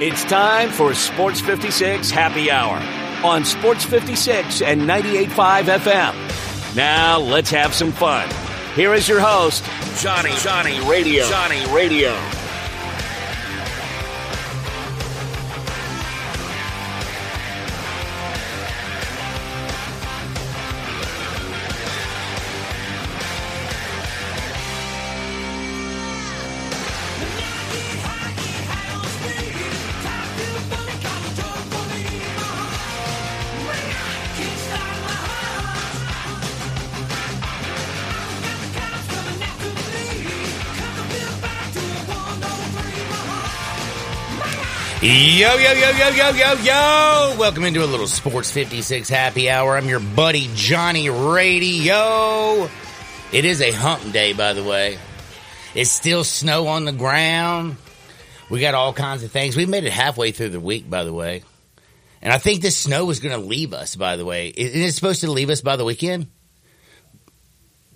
It's time for Sports 56 Happy Hour on Sports 56 and 98.5 FM. Now let's have some fun. Here is your host, Johnny Johnny Radio. Johnny Radio. Yo, yo, yo, yo, yo, yo, yo! Welcome into a little Sports 56 happy hour. I'm your buddy Johnny Radio. It is a hump day, by the way. It's still snow on the ground. We got all kinds of things. We made it halfway through the week, by the way. And I think this snow is going to leave us, by the way. Is it supposed to leave us by the weekend?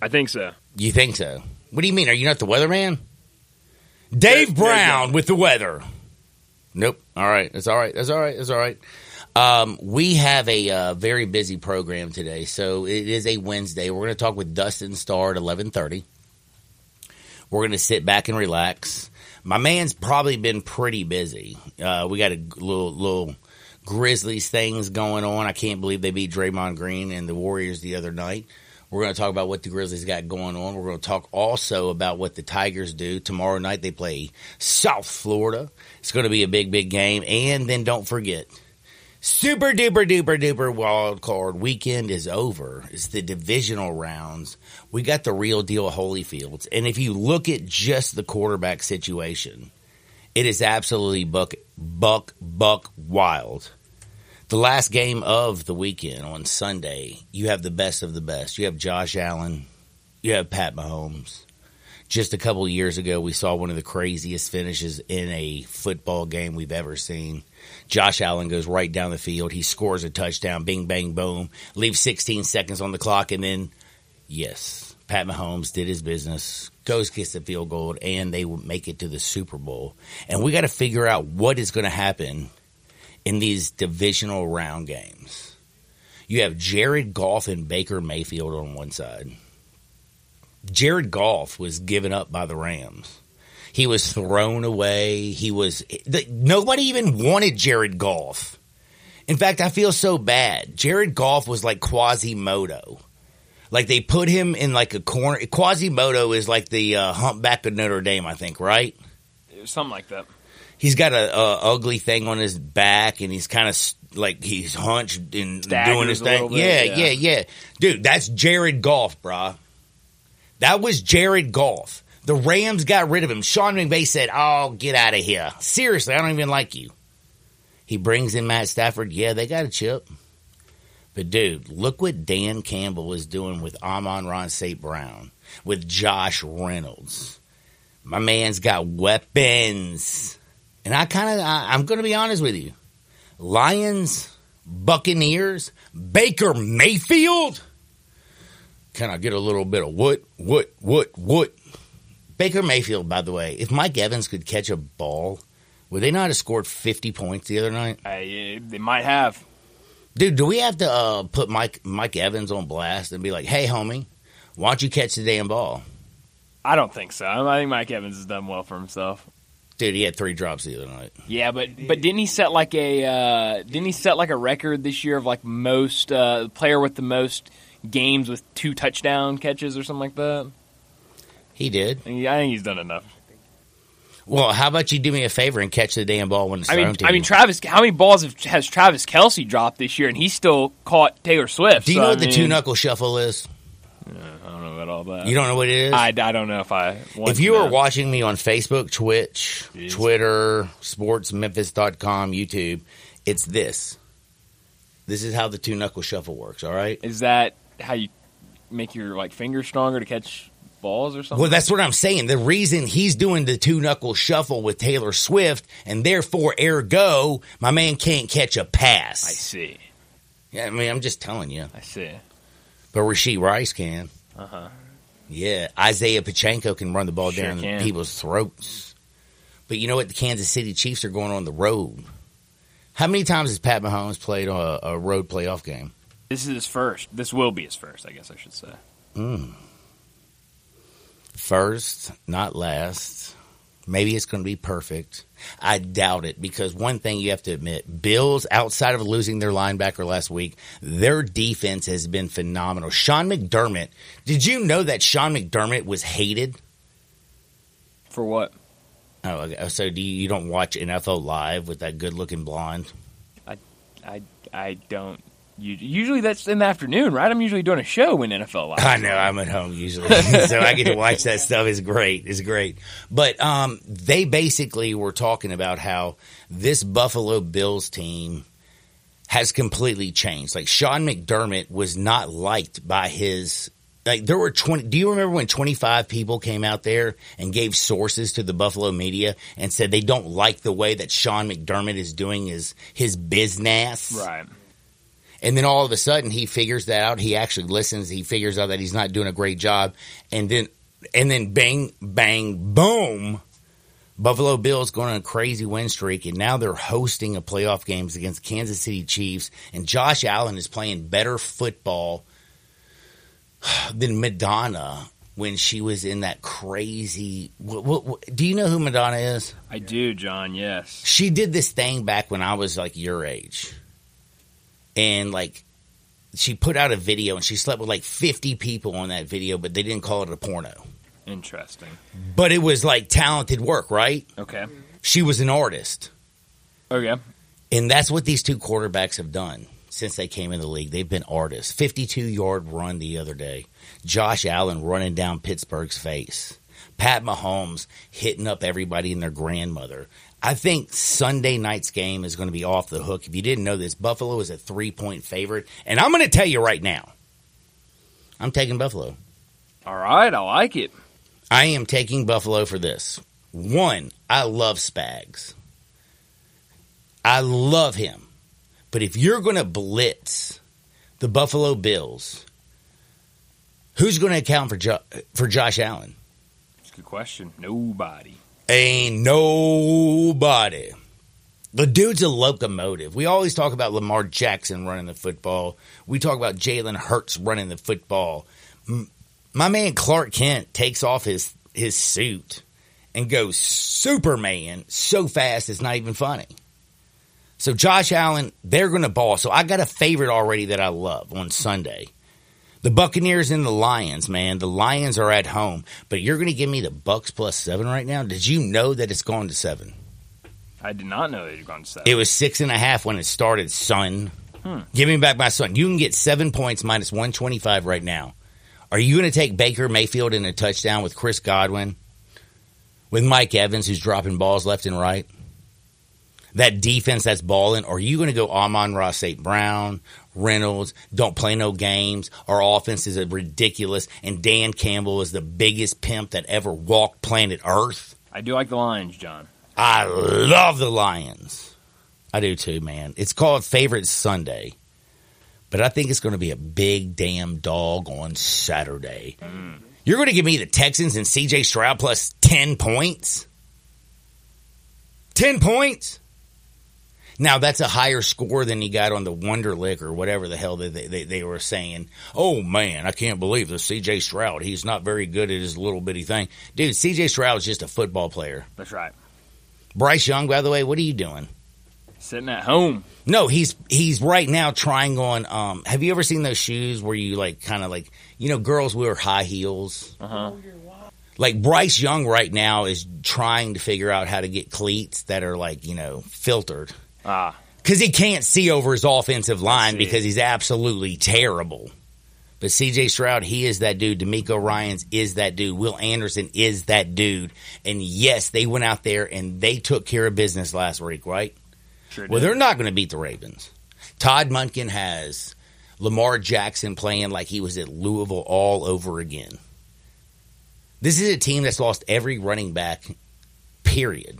I think so. You think so? What do you mean? Are you not the weatherman? Dave Brown. with the weather. Nope. All right. That's all right. That's all right. That's all right. Um, we have a uh, very busy program today, so it is a Wednesday. We're going to talk with Dustin Starr at eleven thirty. We're going to sit back and relax. My man's probably been pretty busy. Uh, we got a little little Grizzlies things going on. I can't believe they beat Draymond Green and the Warriors the other night. We're going to talk about what the Grizzlies got going on. We're going to talk also about what the Tigers do. Tomorrow night they play South Florida. It's going to be a big, big game. And then don't forget, super duper duper duper wild card weekend is over. It's the divisional rounds. We got the real deal Holyfields. And if you look at just the quarterback situation, it is absolutely buck, buck, buck wild the last game of the weekend on Sunday, you have the best of the best. You have Josh Allen, you have Pat Mahomes. Just a couple years ago, we saw one of the craziest finishes in a football game we've ever seen. Josh Allen goes right down the field. He scores a touchdown, bing, bang, boom, leaves 16 seconds on the clock, and then, yes, Pat Mahomes did his business, goes, gets the field goal, and they make it to the Super Bowl. And we got to figure out what is going to happen in these divisional round games. You have Jared Goff and Baker Mayfield on one side. Jared Goff was given up by the Rams. He was thrown away. He was the, nobody even wanted Jared Goff. In fact, I feel so bad. Jared Goff was like Quasimodo. Like they put him in like a corner. Quasimodo is like the uh, humpback of Notre Dame, I think, right? Something like that. He's got a, a ugly thing on his back and he's kind of like he's hunched and doing his thing. little Yeah, yeah, yeah. yeah, Dude, that's Jared Goff, brah. That was Jared Goff. The Rams got rid of him. Sean McVay said, "Oh, get out of here." Seriously, I don't even like you. He brings in Matt Stafford. Yeah, they got a chip. But dude, look what Dan Campbell is doing with Amon-Ra St. Brown, with Josh Reynolds. My man's got weapons. And I kind of, I'm going to be honest with you. Lions, Buccaneers, Baker Mayfield. Can I get a little bit of what, what, what, what? Baker Mayfield, by the way, if Mike Evans could catch a ball, would they not have scored 50 points the other night? I, they might have. Dude, do we have to uh, put Mike Mike Evans on blast and be like, hey, homie, why don't you catch the damn ball? I don't think so. I think Mike Evans has done well for himself. Dude, he had three drops the other night. Yeah, but but didn't he set like a uh, didn't he set like a record this year of like most uh, player with the most games with two touchdown catches or something like that? He did. I think I think he's done enough. Well, how about you do me a favor and catch the damn ball when it's I thrown mean, to I mean. Travis. How many balls have, has Travis Kelce dropped this year, and he still caught Taylor Swift? do you so, know I what the two knuckle shuffle is? I don't know about all that. You don't know what it is? I, I don't know if I. Want if you are watching me on Facebook, Twitch, Jeez. Twitter, sportsmemphis.com, YouTube, it's this. This is how the two knuckle shuffle works, all right? is that how you make your like fingers stronger to catch balls or something? Well, that's what I'm saying. The reason he's doing the two knuckle shuffle with Taylor Swift, and therefore, ergo, my man can't catch a pass. I see. Yeah, I mean, I'm just telling you. I see. But Rashee Rice can. Uh huh. Yeah, Isiah Pacheco can run the ball Sure down can. people's throats. But you know what? The Kansas City Chiefs are going on the road. How many times has Pat Mahomes played a, a road playoff game? This is his first. This will be his first, I guess I should say. Mm. First, not last. Maybe it's going to be perfect. I doubt it because one thing you have to admit, Bills, outside of losing their linebacker last week, their defense has been phenomenal. Sean McDermott, did you know that Sean McDermott was hated? For what? Oh, okay. Oh, so do you, you don't watch NFL Live with that good looking blonde? I, I, I don't. Usually that's in the afternoon, right? I'm usually doing a show when NFL Live. I know I'm at home usually, so I get to watch that stuff. It's great. It's great. But um, they basically were talking about how this Buffalo Bills team has completely changed. Like Sean McDermott was not liked by his like there were 20 do you remember when 25 people came out there and gave sources to the buffalo media and said they don't like the way that sean mcdermott is doing his his business right and then all of a sudden he figures that out he actually listens he figures out that he's not doing a great job and then and then bang bang boom Buffalo Bills going on a crazy win streak, and now they're hosting a playoff games against Kansas City Chiefs. And Josh Allen is playing better football than Madonna when she was in that crazy. What, what, what, do you know who Madonna is? I do, John. Yes, she did this thing back when I was like your age, and like she put out a video and she slept with like fifty people on that video, but they didn't call it a porno. Interesting, but it was like talented work, right? Okay, she was an artist. Oh, okay, and that's what these two quarterbacks have done since they came in the league. They've been artists. 52 yard run the other day. Josh Allen running down Pittsburgh's face. Pat Mahomes hitting up everybody and their grandmother. I think Sunday night's game is going to be off the hook. If you didn't know this, Buffalo is a three point favorite. And I'm going to tell you right now, I'm taking Buffalo. All right, I like it. I am taking Buffalo for this. One, I love Spags. I love him. But if you're going to blitz the Buffalo Bills, who's going to account for jo- for Josh Allen? That's a good question. Nobody. Ain't nobody. The dude's a locomotive. We always talk about Lamar Jackson running the football. We talk about Jalen Hurts running the football. My man Clark Kent takes off his his suit and goes Superman so fast it's not even funny. So Josh Allen, they're going to ball. So I got a favorite already that I love on Sunday. The Buccaneers and the Lions, man. The Lions are at home, but you're going to give me the Bucks plus seven right now. Did you know that it's gone to seven? I did not know it had gone to seven. It was six and a half when it started, son. Hmm. Give me back my son. You can get seven points minus 125 right now. Are you going to take Baker Mayfield in a touchdown with Chris Godwin? With Mike Evans, who's dropping balls left and right? That defense that's balling, or are you going to go Amon-Ra St. Brown, Reynolds, don't play no games? Our offense is ridiculous, and Dan Campbell is the biggest pimp that ever walked planet Earth. I do like the Lions, John. I love the Lions. I do too, man. It's called Favorite Sunday, but I think it's going to be a big damn dog on Saturday. Mm. You're going to give me the Texans and CJ Stroud plus 10 points? 10 points? Now that's a higher score than he got on the Wonderlic or whatever the hell they, they, they were saying. Oh man, I can't believe this CJ Stroud. He's not very good at his little bitty thing. Dude, CJ Stroud is just a football player. That's right. Bryce Young, by the way, what are you doing? Sitting at home. No, he's he's right now trying on. Um, have you ever seen those shoes where you like kind of like you know girls wear high heels? Uh huh like Bryce Young right now is trying to figure out how to get cleats that are like, you know, filtered. Ah. Because he can't see over his offensive line because he's absolutely terrible. But CJ Stroud, he is that dude. DeMeco Ryans is that dude. Will Anderson is that dude. And yes, they went out there and they took care of business last week, right? Sure well, they're not going to beat the Ravens. Todd Monken has Lamar Jackson playing like he was at Louisville all over again. This is a team that's lost every running back, period.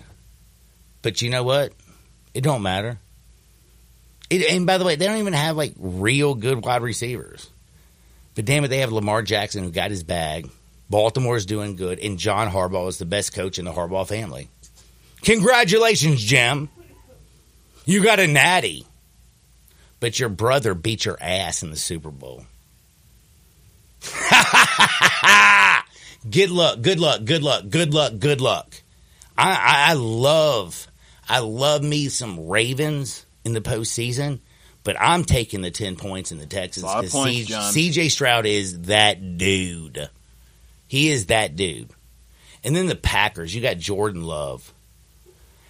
But you know what? It don't matter. It, and by the way, they don't even have like real good wide receivers. But damn it, they have Lamar Jackson who got his bag. Baltimore's doing good, and John Harbaugh is the best coach in the Harbaugh family. Congratulations, Jim. You got a natty. But your brother beat your ass in the Super Bowl. good luck, good luck, good luck, good luck, good luck. I, I, I love, I love me some Ravens in the postseason, but I'm taking the 10 points in the Texans A lot of because CJ Stroud is that dude. He is that dude. And then the Packers, you got Jordan Love.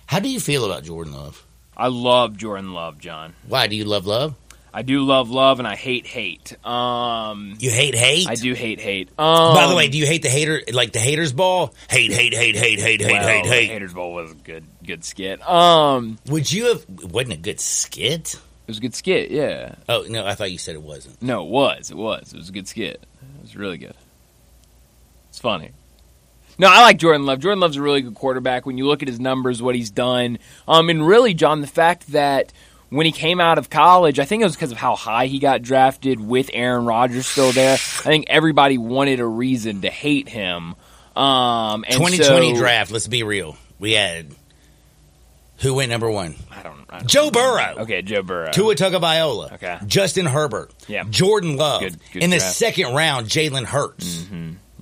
How do you feel about Jordan Love? I love Jordan Love, John. Why do you love Love? I do love love, and I hate hate. Um, You hate hate. I do hate hate. Um, By the way, do you hate the hater like the haters ball? Hate, hate, hate, hate, hate, hate, well, hate, hate. Haters ball was a good good skit. Um, Would you have? Wasn't a good skit. it was a good skit. Yeah. Oh no, I thought you said it wasn't. No, it was. It was. It was a good skit. It was really good. It's funny. No, I like Jordan Love. Jordan Love's a really good quarterback. When you look at his numbers, what he's done, um, and really, John, the fact that when he came out of college, I think it was because of how high he got drafted with Aaron Rodgers still there. I think everybody wanted a reason to hate him. Um, and 2020 so- draft. Let's be real. We had who went number one? I don't. I don't Joe Burrow. Okay, Joe Burrow. Tua Tagovailoa. Okay. Justin Herbert. Yeah. Jordan Love. Good- good In the draft. second round, Jalen Hurts.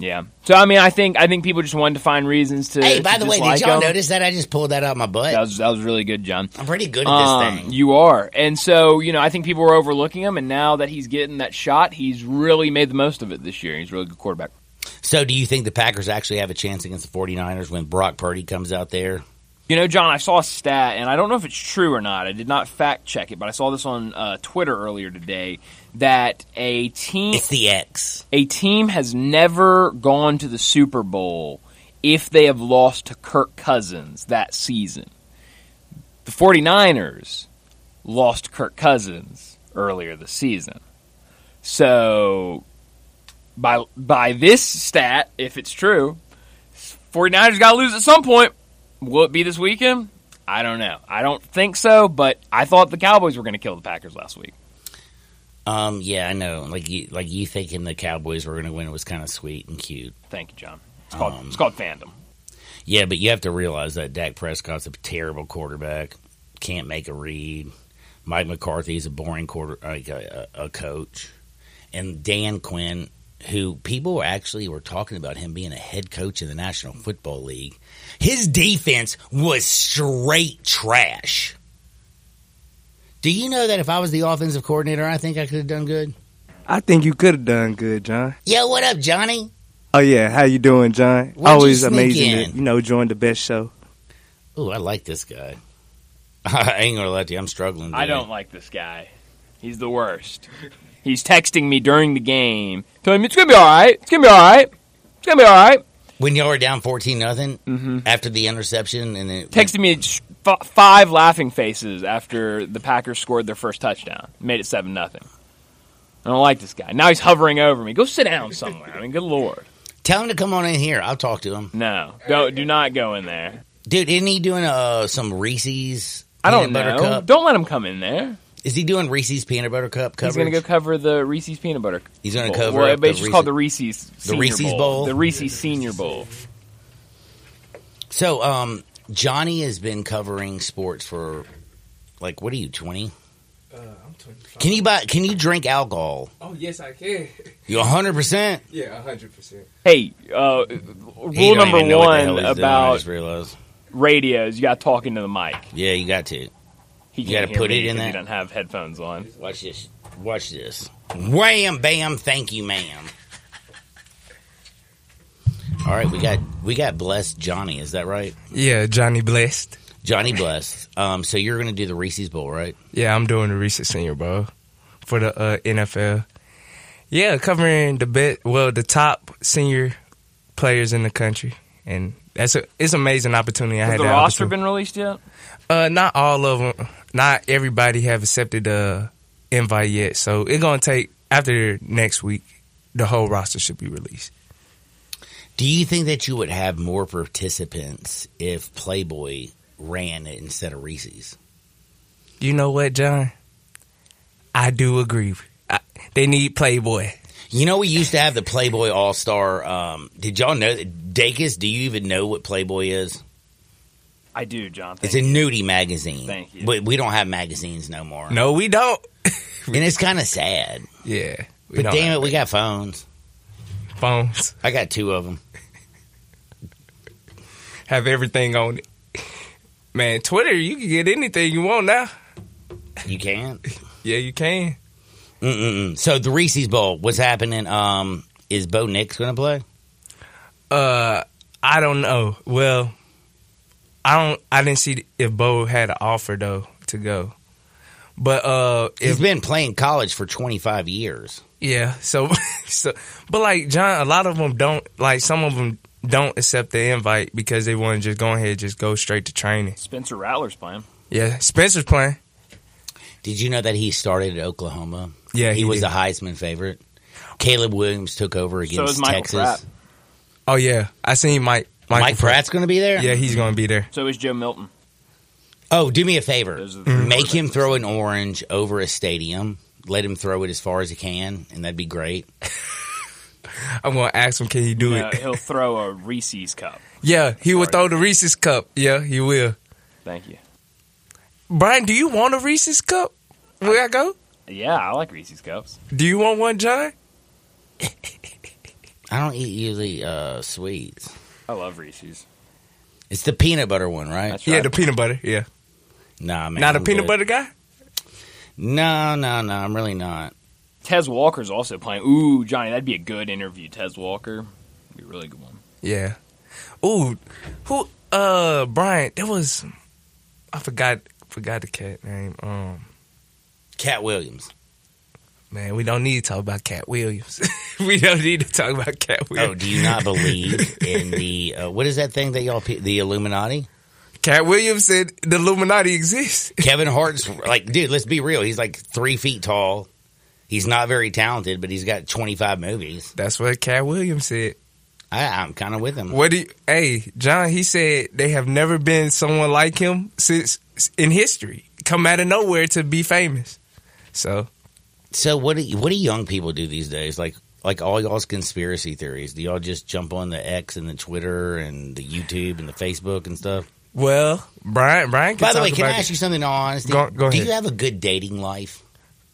Yeah. So I mean, I think I think people just wanted to find reasons to. Hey, by to the way, did y'all him. notice that I just pulled that out of my butt? That was that was really good, John. I'm pretty good at this Um, thing. You are, and so you know, I think people were overlooking him, and now that he's getting that shot, he's really made the most of it this year. He's a really good quarterback. so, do you think the Packers actually have a chance against the 49ers when Brock Purdy comes out there? You know, John, I saw a stat, and I don't know if it's true or not. I did not fact check it, but I saw this on uh, Twitter earlier today that a team It's the X. a team has never gone to the Super Bowl if they have lost to Kirk Cousins that season. The 49ers lost Kirk Cousins earlier this season. So by by this stat, if it's true, 49ers got to lose at some point. Will it be this weekend? I don't know. I don't think so, but I thought the Cowboys were going to kill the Packers last week. Um, yeah, I know. Like you, like you thinking the Cowboys were going to win was kind of sweet and cute. Thank you, John. It's called Um, it's called fandom. Yeah, but you have to realize that Dak Prescott's a terrible quarterback. Can't make a read. Mike McCarthy's a boring quarter, like a, a, a coach, and Dan Quinn, who people actually were talking about him being a head coach in the National Football League. His defense was straight trash. Do you know that if I was the offensive coordinator, I think I could have done good? I think you could have done good, John. Yo, what up, Johnny? Oh yeah, how you doing, John? Where'd Always sneak amazing in? to you know join the best show. Ooh, I like this guy. I ain't gonna let you. I'm struggling. I don't like this guy. He's the worst. He's texting me during the game, telling me it's gonna be all right. It's gonna be all right. It's gonna be all right. When y'all were down fourteen nothing mm-hmm. after the interception, and then Texted me f- five laughing faces after the Packers scored their first touchdown, made it seven nothing. I don't like this guy. Now he's hovering over me. Go sit down somewhere. I mean, good lord. tell him to come on in here. I'll talk to him, No, don't do not go in there. dude. Isn't he doing uh some Reese's? I don't peanut butter know. Cup? Don't let him come in there. Is he doing Reese's peanut butter cup coverage? He's going to go cover the Reese's peanut butter. He's gonna Bowl. cover Well, the it's just called the Reese's- Reese's Senior Reese's Bowl? The Reese's Senior Bowl. So, um, Johnny has been covering sports for like what are you twenty? Uh, I'm 25. Can you buy? Can you drink alcohol? Oh yes, I can. You hundred percent. yeah, hundred percent. Hey, uh, rule number one about radios, you got to talk into the mic. Yeah, you got to. He You gotta put it in that? He doesn't have headphones on. Watch this. Watch this. Wham, bam, thank you, ma'am. All right, we got we got blessed Johnny. Is that right? Yeah, Johnny Blessed. Johnny blessed. Um, so you're going to do the Reese's Bowl, right? Yeah, I'm doing the Reese's Senior Bowl for the uh, NFL. Yeah, covering the best, well, the top senior players in the country, and that's a it's an amazing opportunity. I Has had the that roster been released yet? Uh, not all of them. Not everybody have accepted the invite yet. So it's gonna take after next week. The whole roster should be released. Do you think that you would have more participants if Playboy ran it instead of Reese's? You know what, John? I do agree. I, they need Playboy. You know, we used to have the Playboy All Star. Um, did y'all know that? Dacus, do you even know what Playboy is? I do, John. It's Thank a you. nudie magazine. Thank you. But we don't have magazines no more. No, we don't. And it's kind of sad. Yeah. But damn it, we got phones. Phones. I got two of them. Have everything on it. Man, Twitter, you can get anything you want now. You can. Yeah, you can. Mm-mm-mm. So the Reese's Bowl, what's happening? Um, is Bo Nix going to play? Uh, I don't know. Well, I don't. I didn't see if Bo had an offer though to go. But uh, He's if been playing college for 25 years. Yeah, so so, but like John, a lot of them don't. Like some of them don't accept the invite because they want to just go ahead and just go straight to training. Spencer Rattler's playing. Yeah, Spencer's playing. Did you know that he started at Oklahoma? Yeah, he, he was did. the Heisman favorite. Caleb Williams took over So against is Michael Texas. Pratt. Oh yeah, I seen Mike. Michael Mike Pratt's going to be there. Yeah, he's gonna be there. So is Joe Milton. Oh, do me a favor. Those are the three Make him throw an orange over a stadium. Let him throw it as far as he can, and that'd be great. I'm gonna ask him, can he do it? he'll throw a Reese's cup. Yeah, he will throw the Reese's cup. Yeah, he will. Thank you. Brian, do you want a Reese's cup? Where I go? Yeah, I like Reese's cups. Do you want one, John? I don't eat usually uh, sweets. I love Reese's. It's the peanut butter one, right? That's Yeah, right. the peanut butter. Yeah, Nah, man. not a I'm peanut good. butter guy. No, no, no. I'm really not. Tez Walker's also playing. Ooh, Johnny, that'd be a good interview. Tez Walker, be a really good one. Yeah. Ooh, who? Uh, Brian. There was. I forgot. Forgot the cat name. Um, Katt Williams. man, we don't need to talk about Katt Williams. we don't need to talk about Katt Williams. Oh, do you not believe in the uh, what is that thing that y'all the Illuminati? Katt Williams said the Illuminati exists. Kevin Hart's like, dude. Let's be real. He's like three feet tall. He's not very talented, but he's got 25 movies. That's what Katt Williams said. I, I'm kind of with him. What do you, hey, John, he said they have never been someone like him since in history. Come out of nowhere to be famous. So, So what do what do young people do these days? Like like all y'all's conspiracy theories. Do y'all just jump on the X and the Twitter and the YouTube and the Facebook and stuff? Well, Brian, Brian can By the talk way, can I about ask you something in all honesty? Go- go do you have a good dating life?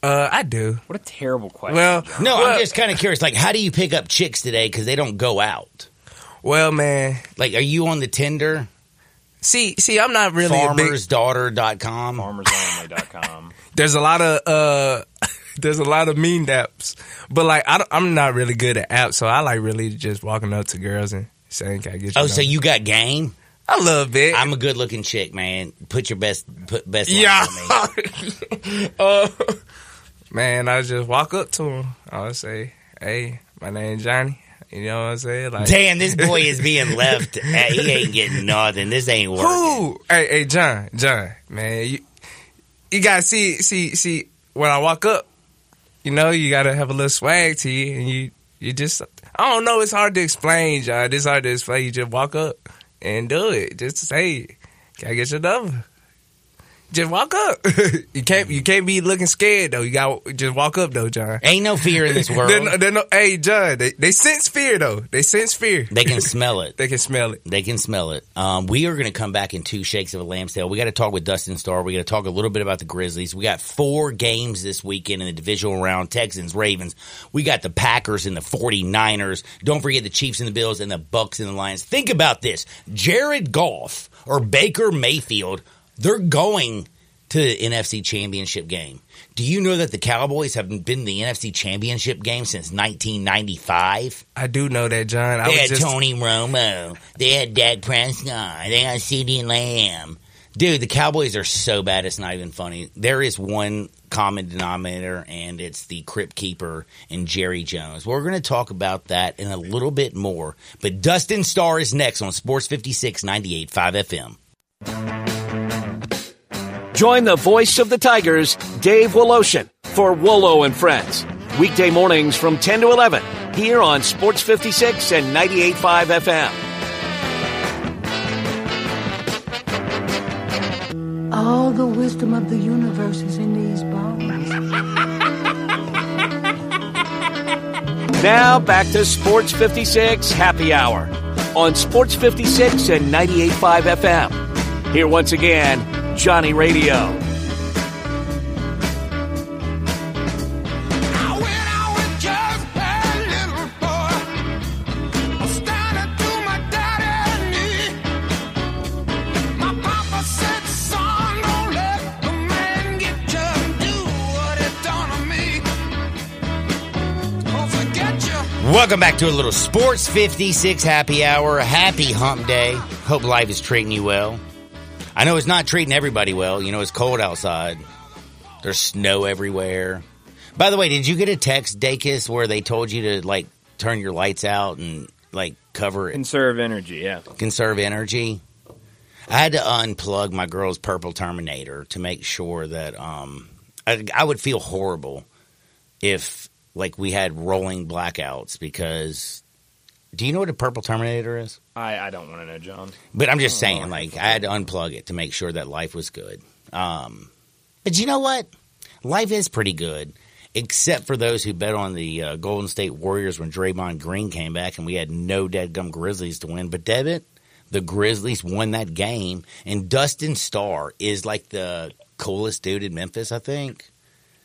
Uh, I do. What a terrible question. Well, John. No, well, I'm just kind of curious. Like, how do you pick up chicks today because they don't go out? well, man. Like, are you on the Tinder? See, see, I'm not really a big. Farmersdaughter.com? farmersonly.com. There's a lot of uh, there's a lot of mean apps, but like I I'm not really good at apps, so I like really just walking up to girls and saying, "Can I get you?" Oh, so you got game? I love it. I'm a good looking chick, man. Put your best put best Yeah. uh, man, I just walk up to him. I would say, "Hey, my name's Johnny." You know what I'm saying? Like, Damn, this boy is being left. Uh, he ain't getting nothing. This ain't working. who? Hey, hey, John, John, man, you you gotta see, see, see. When I walk up, you know, you gotta have a little swag to you, and you, you just, I don't know. It's hard to explain, John. It's hard to explain. You just walk up and do it. Just say, "Can I get your number?" Just walk up. you can't, you can't be looking scared though. You got to just walk up though, John. Ain't no fear in this world. They're no, they're no, hey, John, they, they sense fear though. They sense fear. They can smell it. They can smell it. They can smell it. Um, we are going to come back in two shakes of a lamb's tail. We got to talk with Dustin Starr. We got to talk a little bit about the Grizzlies. We got four games this weekend in the divisional round Texans, Ravens. We got the Packers and the 49ers. Don't forget the Chiefs and the Bills and the Bucks and the Lions. Think about this Jared Goff or Baker Mayfield, they're going to the NFC Championship game. Do you know that the Cowboys have been in the NFC Championship game since 1995? I do know that, John. I They was had just, Tony Romo. They had Dak Prescott. They got CeeDee Lamb. Dude, the Cowboys are so bad it's not even funny. There is one common denominator, and it's the Crypt Keeper and Jerry Jones. We're going to talk about that in a little bit more. But Dustin Starr is next on Sports 56 98.5 FM. Join the voice of the Tigers, Dave Woloshin, for Wolo and Friends. Weekday mornings from 10 to 11 here on Sports 56 and 98.5 FM. All the wisdom of the universe is in these bones. Now back to Sports 56 Happy Hour on Sports 56 and 98.5 FM. Here once again, Johnny Radio. I went out with just a little boy. I started to my daddy knee. My papa said, son, don't let a man get you and do what he done to me. Don't forget you. Welcome back to a little Sports 56 happy hour. Happy hump day. Hope life is treating you well. I know it's not treating everybody well. You know, it's cold outside. There's snow everywhere. By the way, did you get a text, Dacus, where they told you to like turn your lights out and like cover it, Conserve energy, yeah. conserve energy? I had to unplug my girl's purple Terminator to make sure that um I, I would feel horrible if like we had rolling blackouts because do you know what a purple Terminator is? I, I don't want to know, John. But I'm just saying, like, I had to unplug it to make sure that life was good. Um, but you know what? Life is pretty good, except for those who bet on the uh, Golden State Warriors when Draymond Green came back and we had no dead gum Grizzlies to win. But Devitt, the Grizzlies won that game, and Dustin Starr is like the coolest dude in Memphis, I think.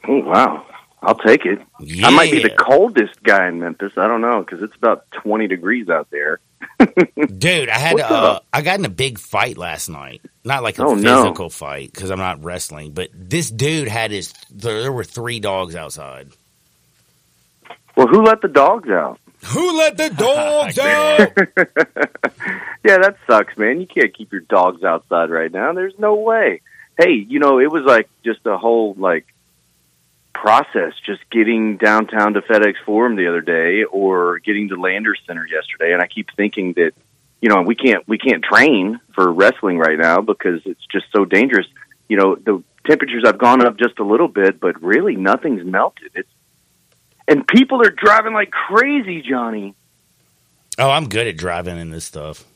Oh wow, I'll take it. I might be the coldest guy in Memphis. I don't know because it's about twenty degrees out there. Dude, I had uh. I got in a big fight last night. Not like a Oh, no. physical fight because I'm not wrestling, but this dude had his. There, there were three dogs outside. Well, who let the dogs out? Who let the dogs out? Yeah, that sucks, man. You can't keep your dogs outside right now. There's no way. Hey, you know, it was like just a whole like process just getting downtown to FedEx Forum the other day or getting to Landers Center yesterday and I keep thinking that you know, we can't we can't train for wrestling right now because it's just so dangerous. You know, the temperatures have gone up just a little bit, but really nothing's melted. It's and people are driving like crazy, Johnny. Oh, I'm good at driving in this stuff.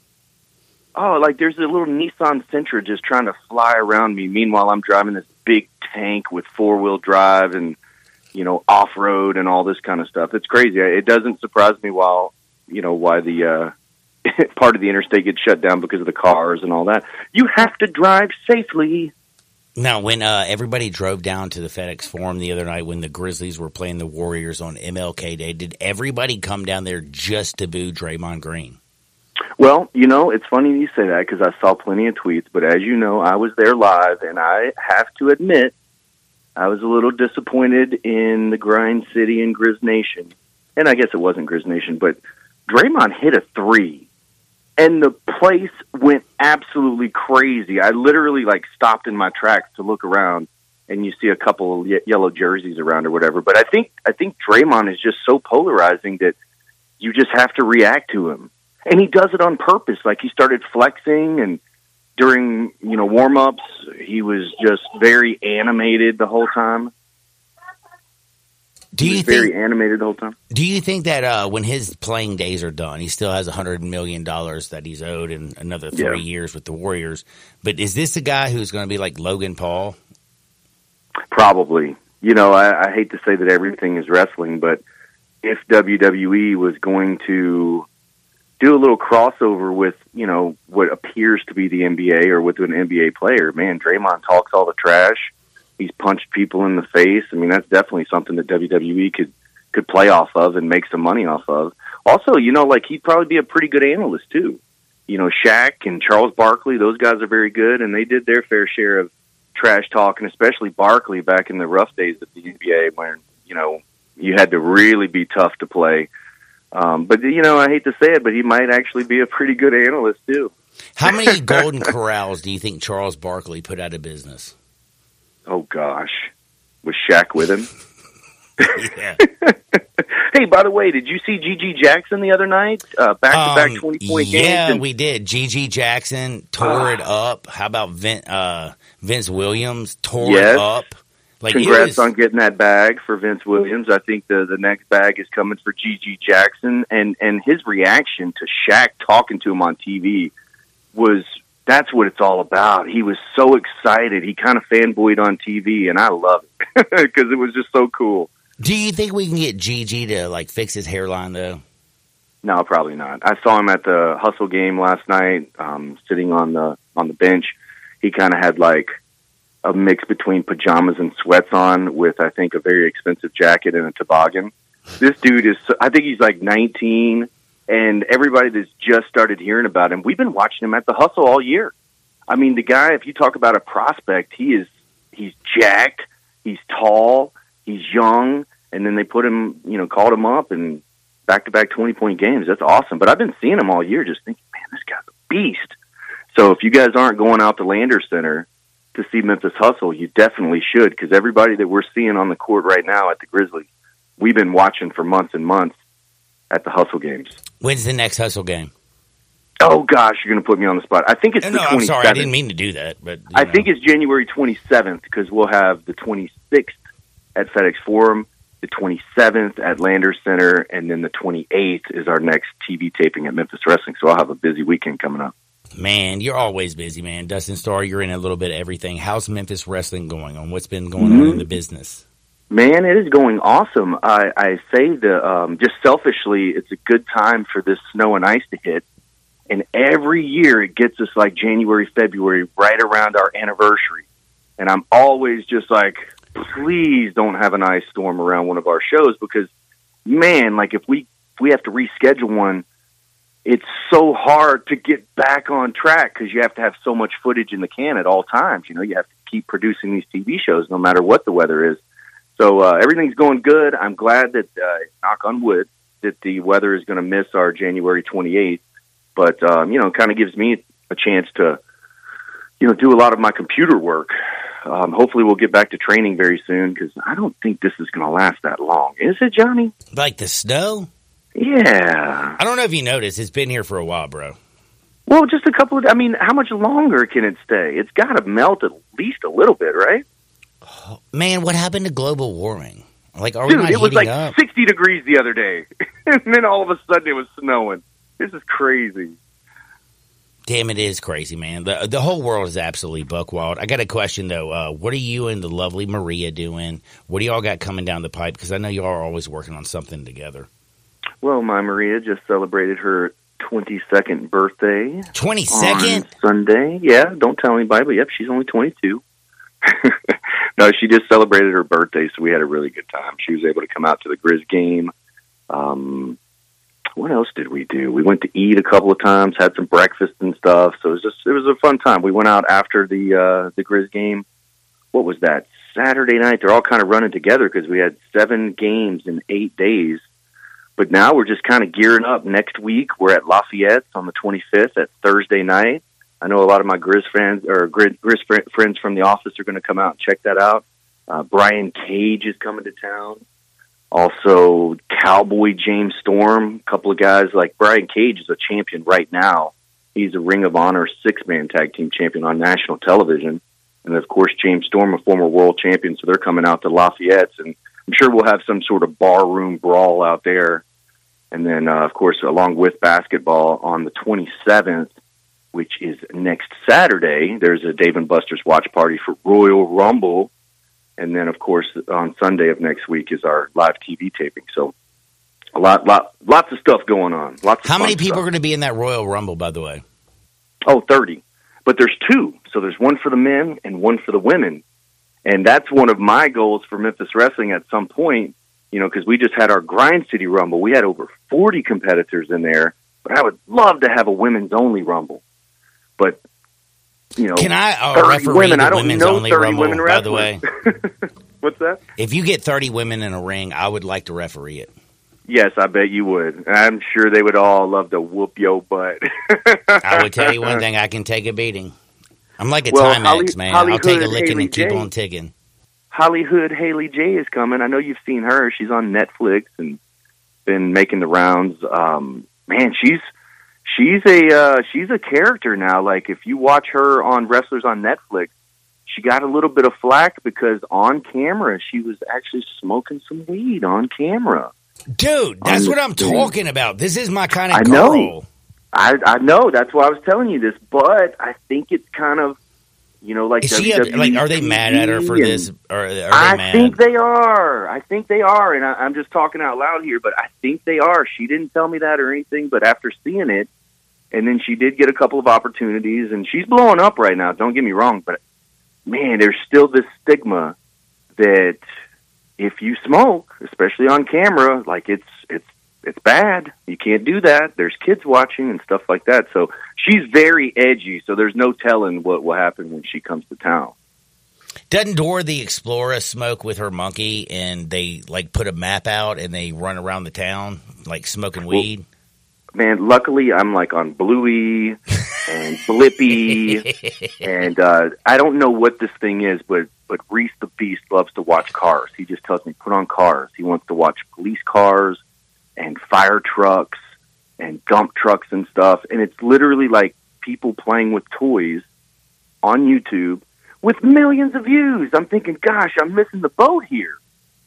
Oh, like there's a little Nissan Sentra just trying to fly around me. Meanwhile, I'm driving this big tank with four wheel drive and you know off road and all this kind of stuff. It's crazy. It doesn't surprise me while you know why the uh, part of the interstate gets shut down because of the cars and all that. You have to drive safely. Now, when uh, everybody drove down to the FedEx Forum the other night when the Grizzlies were playing the Warriors on MLK Day, did everybody come down there just to boo Draymond Green? Well, you know, it's funny you say that because I saw plenty of tweets, but as you know, I was there live, and I have to admit, I was a little disappointed in the Grind City and Grizz Nation. And I guess it wasn't Grizz Nation, but Draymond hit a three, and the place went absolutely crazy. I literally like stopped in my tracks to look around, and you see a couple of ye- yellow jerseys around or whatever. But I think I think Draymond is just so polarizing that you just have to react to him and he does it on purpose. Like he started flexing, and during you know warm ups, he was just very animated the whole time. Do He you was very animated the whole time. Do you think that uh, when his playing days are done, he still has a hundred million dollars that he's owed in another three Yeah. years with the Warriors? But is this a guy who's going to be like Logan Paul? Probably, you know, I, I hate to say that everything is wrestling, but if WWE was going to do a little crossover with you know what appears to be the NBA or with an NBA player, man, Draymond talks all the trash. He's punched people in the face. I mean, that's definitely something that WWE could could play off of and make some money off of. Also, you know, like he'd probably be a pretty good analyst too. You know, Shaq and Charles Barkley, those guys are very good, and they did their fair share of trash talk, and especially Barkley back in the rough days of the NBA when you know you had to really be tough to play. Um, but you know, I hate to say it, but he might actually be a pretty good analyst too. How many Golden Corrals do you think Charles Barkley put out of business? Oh gosh, was Shaq with him? Yeah. Hey, by the way, did you see GG Jackson the other night? Uh, back to back Um, twenty point yeah, games. and- we did. GG Jackson tore it up. How about Vin, uh, Vince Williams tore Yes. it up? Like Congrats on getting that bag for Vince Williams. I think the the next bag is coming for GG Jackson, and and his reaction to Shaq talking to him on TV was that's what it's all about. He was so excited. He kind of fanboyed on TV, and I love it because it was just so cool. Do you think we can get GG to like fix his hairline though? No, probably not. I saw him at the Hustle game last night, um, sitting on the on the bench, he kind of had like a mix between pajamas and sweats on with I think a very expensive jacket and a toboggan. This dude is so- I think he's like 19 and everybody that's just started hearing about him, we've been watching him at the hustle all year. I mean, the guy if you talk about a prospect, he is he's jacked, he's tall, he's young, and then they put him, you know, called him up and back to back 20 point games. That's awesome. But I've been seeing him all year just thinking, man, this guy's a beast. So if you guys aren't going out to Lander Center to see Memphis Hustle, you definitely should because everybody that we're seeing on the court right now at the Grizzlies, we've been watching for months and months at the Hustle games. When's the next hustle game? Oh gosh, you're going to put me on the spot. I think it's No, the no, 27th. I'm sorry. I didn't mean to do that, but I know. think it's January 27th because we'll have the 26th at FedEx Forum, the 27th at Lander Center, and then the 28th is our next TV taping at Memphis Wrestling. So I'll have a busy weekend coming up. Man, you're always busy, man. Dustin Starr, you're in a little bit of everything. How's Memphis wrestling going on? What's been going Mm-hmm. on in the business? Man, it is going awesome. I, I say the um, just selfishly, it's a good time for this snow and ice to hit. And every year it gets us like January, February, right around our anniversary. And I'm always just like, please don't have an ice storm around one of our shows because, man, like if we if we have to reschedule one, it's so hard to get back on track because you have to have so much footage in the can at all times. You know, you have to keep producing these TV shows no matter what the weather is. So uh, everything's going good. I'm glad that, uh, knock on wood, that the weather is going to miss our January 28th. But um, you know, kind of gives me a chance to, you know, do a lot of my computer work. Um, hopefully, we'll get back to training very soon because I don't think this is going to last that long. Is it, Johnny? Like the snow? Yeah. I don't know if you noticed. It's been here for a while, bro. Well, just a couple of. I mean, how much longer can it stay? It's got to melt at least a little bit, right? Man, what happened to global warming? Like, are we Dude, not it was like up? 60 degrees the other day, and then all of a sudden it was snowing. This is crazy. Damn, it is crazy, man. The the whole world is absolutely buck wild. I got a question though. Uh, what are you and the lovely Maria doing? What do y'all got coming down the pipe? Because I know y'all are always working on something together. Well, my Maria just celebrated her 22nd birthday Twenty second. on Sunday. Yeah, don't tell anybody, but yep, she's only 22. no, she just celebrated her birthday, so we had a really good time. She was able to come out to the Grizz game. Um, what else did we do? We went to eat a couple of times, had some breakfast and stuff. So it was just it was a fun time. We went out after the uh, the Grizz game. What was that? Saturday night. They're all kind of running together because we had seven games in eight days. But now we're just kind of gearing up. Next week we're at Lafayette on the 25th at Thursday night. I know a lot of my Grizz fans or Grizz friends from the office are going to come out and check that out. Uh, Brian Cage is coming to town. Also, Cowboy James Storm. A couple of guys like Brian Cage is a champion right now. He's a Ring of Honor six man tag team champion on national television. And of course, James Storm, a former world champion. So they're coming out to Lafayette's. And I'm sure we'll have some sort of barroom brawl out there. And then, uh, of course, along with basketball on the 27th, which is next Saturday, there's a Dave and Buster's watch party for Royal Rumble. And then, of course, on Sunday of next week is our live TV taping. So, a lot, lot, lots of stuff going on. Lots. Of How many people stuff. are going to be in that Royal Rumble? By the way, Oh, 30. But there's two. So there's one for the men and one for the women. And that's one of my goals for Memphis Wrestling at some point, you know, because we just had our Grind City Rumble. We had over 40 competitors in there. But I would love to have a women's only Rumble. But, you know, can I 30 referee women. I don't women's know only 30 Rumble? women By the way. What's that? if you get thirty women in a ring, I would like to referee it. Yes, I bet you would. I'm sure they would all love to whoop your butt. I would tell you one thing: I can take a beating. I'm like a Well, Timex Holly- man. I'll take a licking Haley and keep on ticking. Hollywood Haley J is coming. I know you've seen her. She's on Netflix and been making the rounds. Um, man, she's she's a uh, she's a character now. Like if you watch her on Wrestlers on Netflix, she got a little bit of flack because on camera she was actually smoking some weed on camera. Dude, that's On what I'm screen. talking about. This is my kind of I girl. know. I I know that's why I was telling you this, but I think it's kind of you know like up, like? Are they mad at her for this? Or are they I mad? think they are. I think they are, and I, I'm just talking out loud here, but I think they are. She didn't tell me that or anything, but after seeing it, and then she did get a couple of opportunities, and she's blowing up right now. Don't get me wrong, but man, there's still this stigma that if you smoke, especially on camera, like it's it's bad. You can't do that. There's kids watching and stuff like that. So she's very edgy. So there's no telling what will happen when she comes to town. Doesn't Dora the Explorer smoke with her monkey and they like put a map out and they run around the town like smoking Well, weed? Man, luckily I'm like on Bluey and Blippi, and uh, I don't know what this thing is, but but Reese the Beast loves to watch cars. He just tells me put on cars. He wants to watch police cars and fire trucks and dump trucks and stuff, and it's literally like people playing with toys on YouTube with millions of views. I'm thinking, gosh, I'm missing the boat here.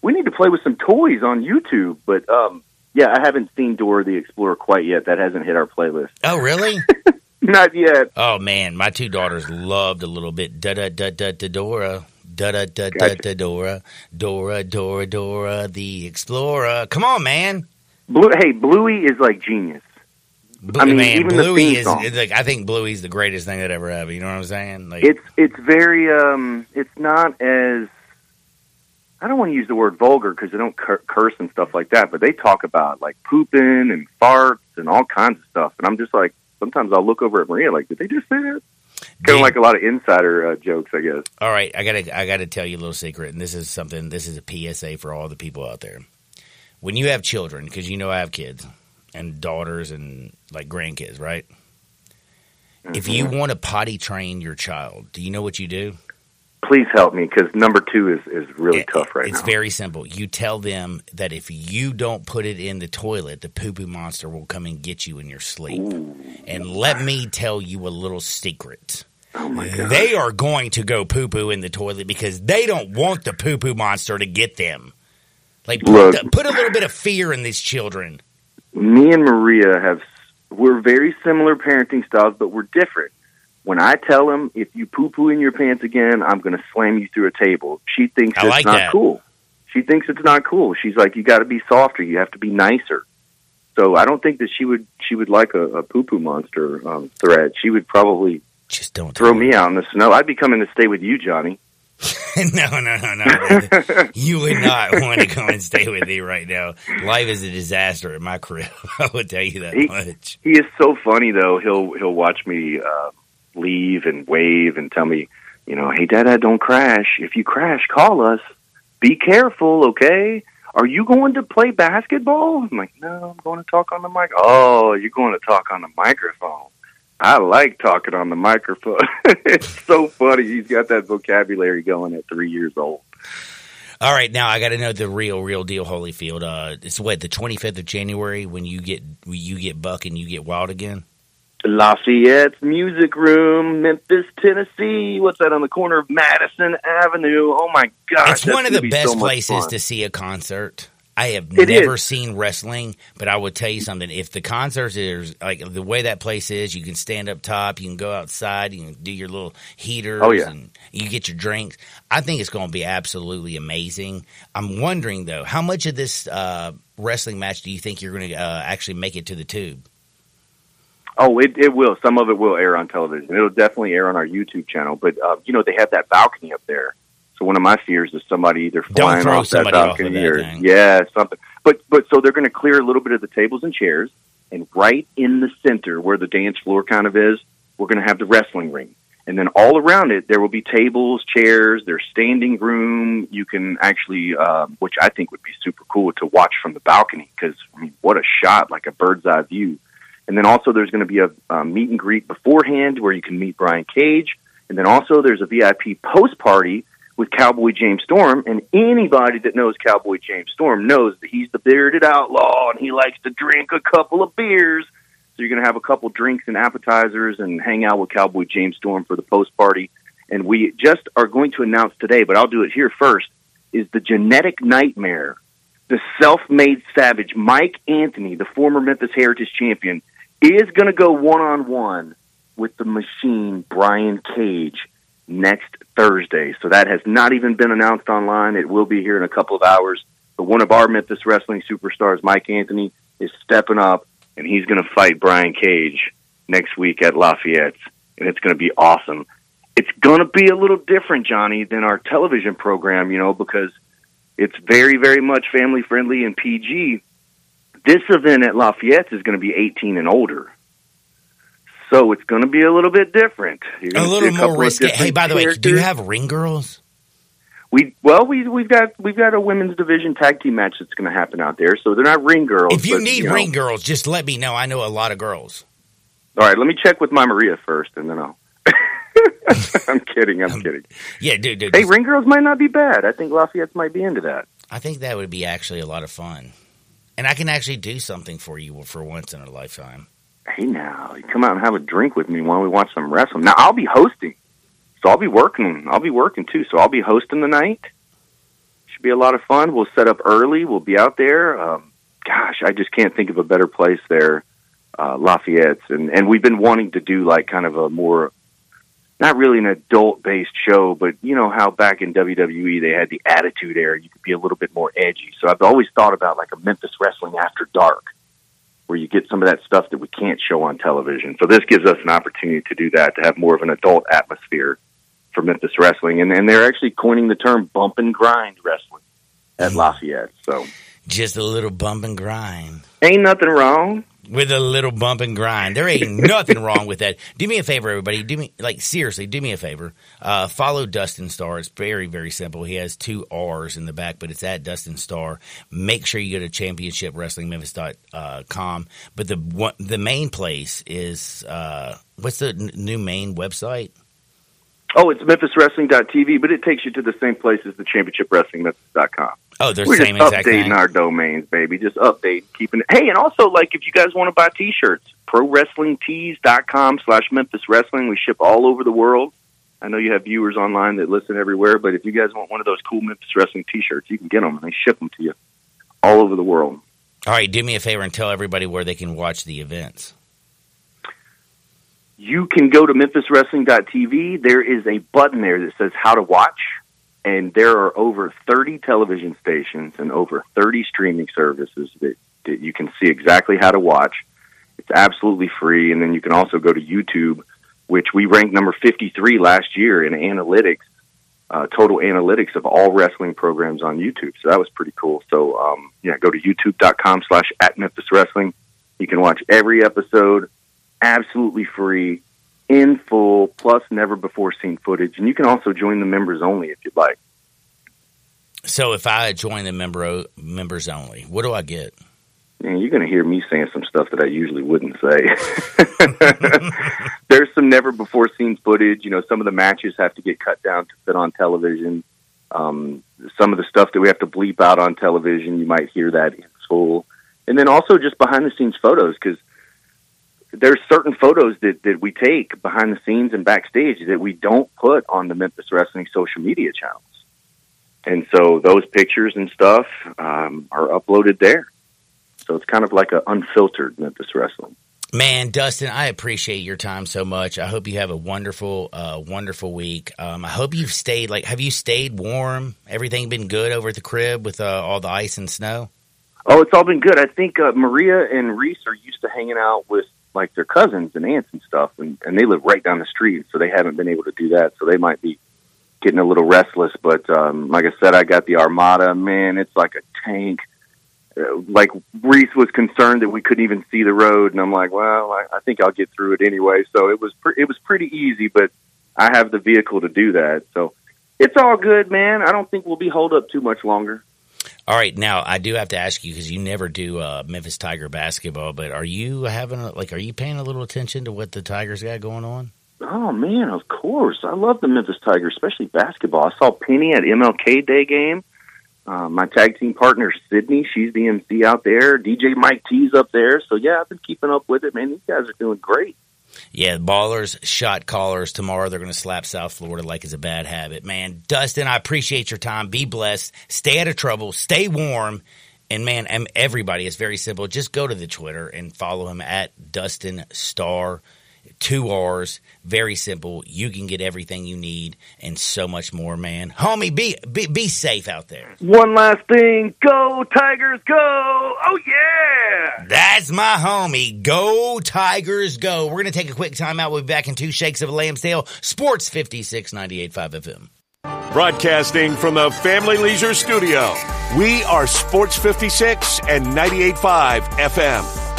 We need to play with some toys on YouTube, but um, yeah, I haven't seen Dora the Explorer quite yet. That hasn't hit our playlist. Oh, really? Not yet. oh man, my two daughters loved a little bit da da da da da Dora. Da da da da da Dora, Dora, Dora, Dora, the Explorer. Come on, man! Blue, hey, Bluey is like genius. Bl- I mean, man, even the Bluey theme is song. is like I think Bluey's the greatest thing that ever happened. You know what I'm saying? Like, It's it's very um, it's not as I don't want to use the word vulgar because they don't cur- curse and stuff like that, but they talk about like pooping and farts and all kinds of stuff, and I'm just like sometimes I'll look over at Maria like, did they just say that? Kind of like a lot of insider uh, jokes, I guess. All right, I gotta I gotta tell you a little secret, and this is something. This is a PSA for all the people out there. When you have children, because you know I have kids and daughters and like grandkids, right? If you mm-hmm. want to potty train your child, do you know what you do? Please help me because number two is is really It- tough right it's now. very simple. You tell them that if you don't put it in the toilet, the poo poo monster will come and get you in your sleep. And let me tell you a little secret. oh my god! They are going to go poo poo in the toilet because they don't want the poo poo monster to get them. Like put, Look. the- put a little bit of fear in these children. me and Maria have we're very similar parenting styles, but we're different. When I tell him if you poo poo in your pants again, I'm going to slam you through a table. She thinks I it's like not that. cool. She thinks it's not cool. She's like, you got to be softer. You have to be nicer. So I don't think that she would she would like a, a poo poo monster um, threat. She would probably Just don't throw me out in the snow. I'd be coming to stay with you, Johnny. no, no, no, no. you would not want to come and stay with me right now. Life is a disaster at my crib. I would tell you that He- much. He is so funny though. He'll he'll watch me uh, leave and wave and tell me, you know, hey, Dada, don't crash. If you crash, call us. Be careful, okay? Are you going to play basketball? I'm like, no, I'm going to talk on the mic. Oh, you're going to talk on the microphone. I like talking on the microphone. it's so funny. He's got that vocabulary going at three years old. All right, now I got to know the real, real deal, Holyfield. Uh, it's what the twenty fifth of January when you get when you get buck and you get wild again. Lafayette's Music Room, Memphis, Tennessee. What's that on the corner of Madison Avenue? Oh my gosh! it's one of the be best so places fun. to see a concert. I have It never is. seen wrestling, but I would tell you something. If the concerts is like the way that place is, you can stand up top, you can go outside, you can do your little heaters, Oh, yeah. and you get your drinks. I think it's going to be absolutely amazing. I'm wondering though, how much of this uh, wrestling match do you think you're going to uh, actually make it to the tube? Oh, it it will. Some of it will air on television. It'll definitely air on our YouTube channel. But uh, you know, they have that balcony up there. So one of my fears is somebody either flying off that somebody off of balcony that or yeah, something. But but so they're going to clear a little bit of the tables and chairs, and right in the center where the dance floor kind of is, we're going to have the wrestling ring. And then all around it, there will be tables, chairs. There's standing room. You can actually, uh, which I think would be super cool to watch from the balcony because I mean, what a shot! Like a bird's eye view. And then also there's going to be a meet and greet beforehand where you can meet Brian Cage. And then also there's a VIP post party with Cowboy James Storm. And anybody that knows Cowboy James Storm knows that he's the bearded outlaw and he likes to drink a couple of beers. So you're going to have a couple drinks and appetizers and hang out with Cowboy James Storm for the post party. And we just are going to announce today, but I'll do it here first, is the genetic nightmare the self-made savage Mike Anthony, the former Memphis Heritage champion, is going to go one-on-one with the machine Brian Cage next Thursday. So that has not even been announced online. It will be here in a couple of hours. But one of our Memphis wrestling superstars, Mike Anthony, is stepping up and he's going to fight Brian Cage next week at Lafayette, and it's going to be awesome. It's going to be a little different, Johnny, than our television program, you know, because it's very, very much family friendly and PG. This event at Lafayette is going to be 18 and older. So it's going to be a little bit different. A little couple more risky. Hey, by the way, do you have ring girls? We well, we we've got we've got a women's division tag team match that's going to happen out there. So they're not ring girls. If you but, need know. ring girls, just let me know. I know a lot of girls. all right, let me check with my Maria first, and then I'll. I'm kidding. I'm um, kidding. Yeah, dude, dude. Hey, ring girls might not be bad. I think Lafayette might be into that. I think that would be actually a lot of fun. And I can actually do something for you for once in a lifetime. Hey, now you come out and have a drink with me while we watch some wrestling. Now I'll be hosting, so I'll be working. I'll be working too. So I'll be hosting the night. Should be a lot of fun. We'll set up early. We'll be out there. Um, gosh, I just can't think of a better place there, uh, Lafayette's, and and we've been wanting to do like kind of a more, not really an adult based show, but you know how back in WWE they had the Attitude Era. You could be a little bit more edgy. So I've always thought about like a Memphis Wrestling After Dark where you get some of that stuff that we can't show on television. So this gives us an opportunity to do that, to have more of an adult atmosphere for Memphis wrestling. And, and they're actually coining the term bump and grind wrestling at mm. Lafayette. So Just a little bump and grind. ain't nothing wrong. With a little bump and grind. There ain't nothing wrong with that. Do me a favor, everybody. Do me, like, seriously, do me a favor. Uh, follow Dustin Starr. It's very, very simple. He has two R's in the back, but it's at Dustin Starr. Make sure you go to championshipwrestlingmemphis.com. But the one, the main place is, uh, what's the n- new main website? Oh, it's MemphisWrestling.tv, but it takes you to the same place as the Championship Wrestling Memphis.com. Oh, they're We're same just exact updating thing. our domains, baby. Just update, keeping it. Hey, and also, like, if you guys want to buy T-shirts, ProWrestlingTees.com slash Memphis Wrestling. We ship all over the world. I know you have viewers online that listen everywhere, but if you guys want one of those cool Memphis Wrestling T-shirts, you can get them, and they ship them to you all over the world. All right, do me a favor and tell everybody where they can watch the events. you can go to memphiswrestling.tv. There is a button there that says how to watch, and there are over 30 television stations and over 30 streaming services that, that you can see exactly how to watch. It's absolutely free, and then you can also go to YouTube, which we ranked number 53 last year in analytics, uh, total analytics of all wrestling programs on YouTube. So that was pretty cool. So um, yeah, go to youtube.com slash at Memphis Wrestling. You can watch every episode absolutely free, in full, plus never before seen footage. And you can also join the members only if you'd like. So if I join the member members only, what do I get? And you're going to hear me saying some stuff that I usually wouldn't say. There's some never before seen footage. You know, some of the matches have to get cut down to fit on television. Um, some of the stuff that we have to bleep out on television, you might hear that in full. And then also just behind the scenes photos because there's certain photos that, that we take behind the scenes and backstage that we don't put on the Memphis Wrestling social media channels. And so those pictures and stuff um, are uploaded there. So it's kind of like an unfiltered Memphis Wrestling. Man, Dustin, I appreciate your time so much. I hope you have a wonderful, uh, wonderful week. Um, I hope you've stayed like, have you stayed warm? Everything been good over at the crib with uh, all the ice and snow? Oh, it's all been good. I think uh, Maria and Reese are used to hanging out with like their cousins and aunts and stuff, and, and they live right down the street, so they haven't been able to do that. So they might be getting a little restless. But um, like I said, I got the Armada. Man, it's like a tank. Uh, like Reese was concerned that we couldn't even see the road, and I'm like, well, I, I think I'll get through it anyway. So it was pre- it was pretty easy, but I have the vehicle to do that, so it's all good, man. I don't think we'll be holed up too much longer. All right, now I do have to ask you because you never do uh, Memphis Tiger basketball, but are you having a, like, are you paying a little attention to what the Tigers got going on? Oh man, of course. I love the Memphis Tigers, especially basketball. I saw Penny at MLK Day game. Uh, my tag team partner Sydney, she's the MC out there. DJ Mike T's up there. So yeah, I've been keeping up with it, man. These guys are doing great. Yeah, ballers, shot callers. Tomorrow they're going to slap South Florida like it's a bad habit. Man, Dustin, I appreciate your time. Be blessed. Stay out of trouble. Stay warm. And man, everybody, it's very simple. Just go to the Twitter and follow him at Dustin Starr. Two R's. Very simple. You can get everything you need and so much more, man. Homie, be be, be safe out there. One last thing. Go Tigers, go! Oh yeah! That's my homie. Go Tigers, go. We're gonna take a quick time out. We'll be back in two shakes of a lamb's tail. Sports 56, 98.5 FM. Broadcasting from the Family Leisure Studio, we are Sports 56 and 98.5 FM.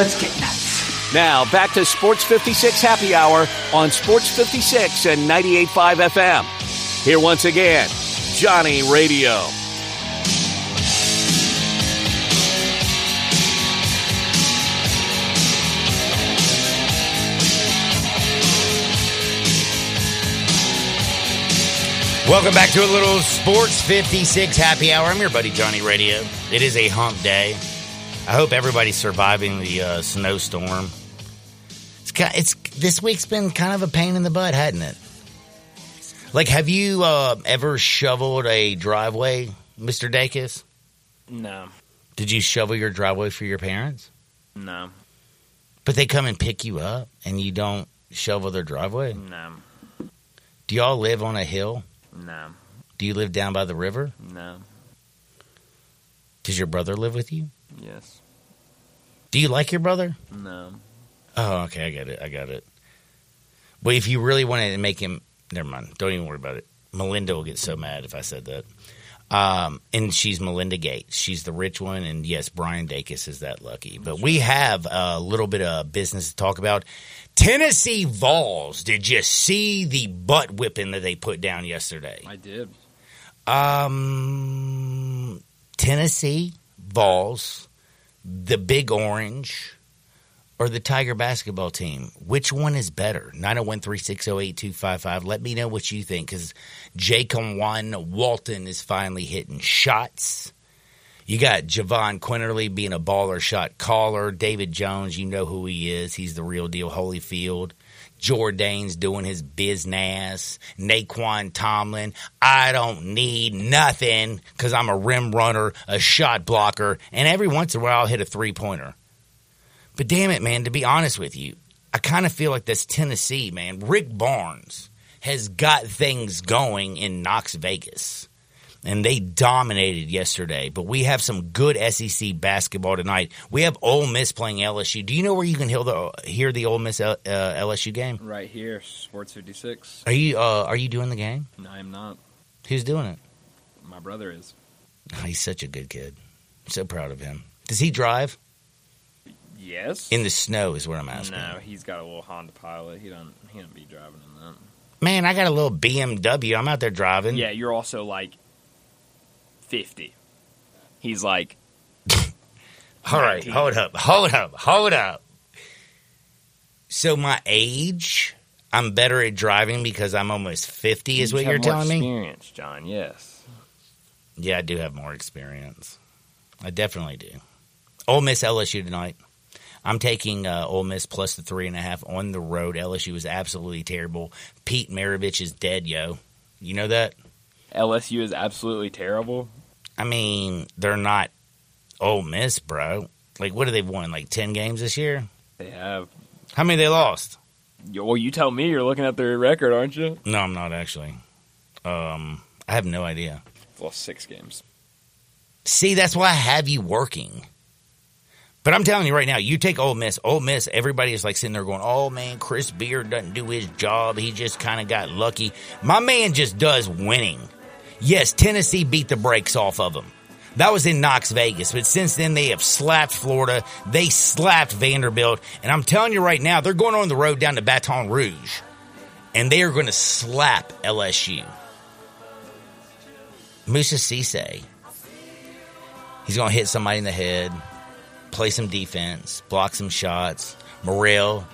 Let's get nuts. Now back to Sports 56 Happy Hour on Sports 56 and 98.5 FM. Here once again, Johnny Radio. Welcome back to a little Sports 56 happy hour. I'm your buddy Johnny Radio. It is a hump day. I hope everybody's surviving the uh, snowstorm. It's, ki- it's this week's been kind of a pain in the butt, hadn't it? Like, have you uh, ever shoveled a driveway, Mister Dacus? No, Did you shovel your driveway for your parents? no, But they come and pick you up, and you don't shovel their driveway. no, Do y'all live on a hill? no, Do you live down by the river? no. Does your brother live with you? Yes, Do you like your brother? no. Oh, okay, I got it. I got it. But if you really wanted to make him, never mind. Don't even worry about it. Melinda will get so mad if I said that. Um, and she's Melinda Gates. She's the rich one, and yes, Brian Dacus is that lucky. But we have a little bit of business to talk about. Tennessee Vols. Did you see the butt whipping that they put down yesterday? I did. Um, Tennessee Vols, the Big Orange, or the Tiger basketball team? Which one is better? 901-360-8255. Let me know what you think because Jaykwon Walton is finally hitting shots. You got Jahvon Quinerly being a baller shot caller. David Jones, you know who he is. He's the real deal. Holyfield. Jordane's doing his business. Nae'Qwan Tomlin, I don't need nothing because I'm a rim runner, a shot blocker, and every once in a while I'll hit a three pointer. But damn it, man, to be honest with you, I kind of feel like this Tennessee, man. Rick Barnes has got things going in Knox Vegas. And they dominated yesterday, but we have some good SEC basketball tonight. We have Ole Miss playing LSU. Do you know where you can hear the hear the Ole Miss uh, LSU game? Right here, Sports 56. Are you uh, are you doing the game? No, I'm not. Who's doing it? My brother is. Oh, he's such a good kid. I'm so proud of him. Does he drive Yes. in the snow? Is what I'm asking. no, he's got a little Honda Pilot. He don't. He don't be driving in that. Man, I got a little BMW. I'm out there driving. Yeah, you're also like 50. He's like, All right, hold up, hold up, hold up. So my age, I'm better at driving because I'm almost 50. Is you what you're telling me? Experience, John. Yes. Yeah, I do have more experience. I definitely do. Ole Miss LSU tonight. I'm taking uh, Ole Miss plus the three and a half on the road. LSU is absolutely terrible. Pete Maravich is dead, yo. You know that? LSU is absolutely terrible. I mean, they're not Ole Miss, bro. Like, what have they won? Like ten games this year? They have. How many they lost? Well, you tell me. You're looking at their record, aren't you? No, I'm not actually. Um, I have no idea. They've lost six games. See, that's why I have you working. But I'm telling you right now, you take Ole Miss. Ole Miss, everybody is like sitting there going, "Oh man, Chris Beard doesn't do his job. He just kind of got lucky." My man just does winning. Yes, Tennessee beat the brakes off of them. That was in Knox Vegas, but since then they have slapped Florida. They slapped Vanderbilt, and I'm telling you right now, they're going on the road down to Baton Rouge, and they are going to slap LSU. Moussa Cisse, he's going to hit somebody in the head play some defense, block some shots. Murrell,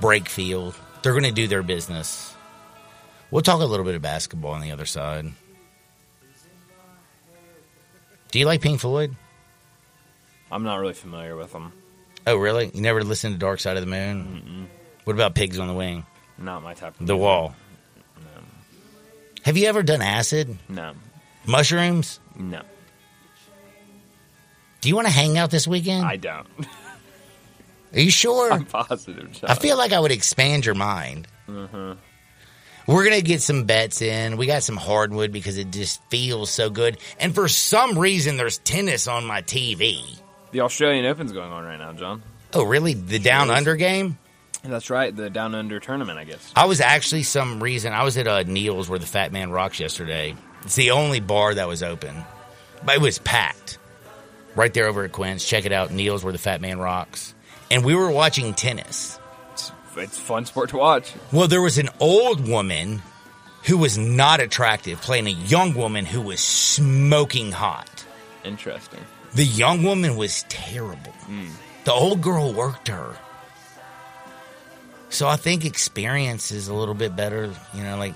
Brakefield. They're going to do their business. We'll talk a little bit of basketball on the other side. Do you like Pink Floyd? I'm not really familiar with them. Oh, really? You never listened to Dark Side of the Moon? What about Pigs on the Wing? Not my type of The. Wall? Have you ever done acid? No, Mushrooms? no, Do you want to hang out this weekend? I don't. Are you sure? I'm positive. John. I feel like I would expand your mind. Mm-hmm. We're gonna get some bets in. We got some hardwood because it just feels so good. And for some reason, there's tennis on my TV. the Australian Open's going on right now, John. Oh, really? The down under game? That's right, the Down Under tournament, I guess. I was actually some reason I was at uh, Neil's where the Fat Man Rocks yesterday. It's the only bar that was open, but it was packed. Right there over at Quinn's. Check it out, Neil's where the Fat Man Rocks. And we were watching tennis. It's, fun sport to watch. Well, there was an old woman who was not attractive playing a young woman who was smoking hot. Interesting. The young woman was terrible. Hmm. The old girl worked her. So I think experience is a little bit better, you know, like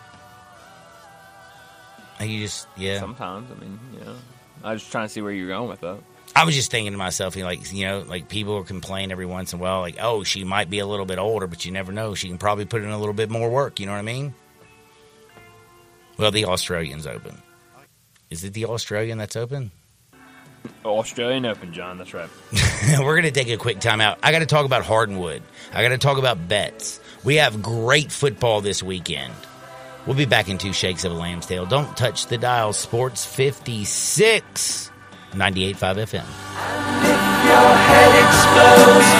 like you just yeah. Sometimes, I mean, yeah. I was just trying to see where you're going with that. I was just thinking to myself, you know, like you know, like people complain every once in a while, like, oh, she might be a little bit older, but you never know. She can probably put in a little bit more work. You know what I mean? Well, the Australian's open. Is it the Australian that's open? Australian Open, John. That's right. We're going to take a quick timeout. I got to talk about Hardwood. I got to talk about bets. We have great football this weekend. We'll be back in two shakes of a lamb's tail. Don't touch the dial. Sports 56, 98.5 FM. Your head explodes.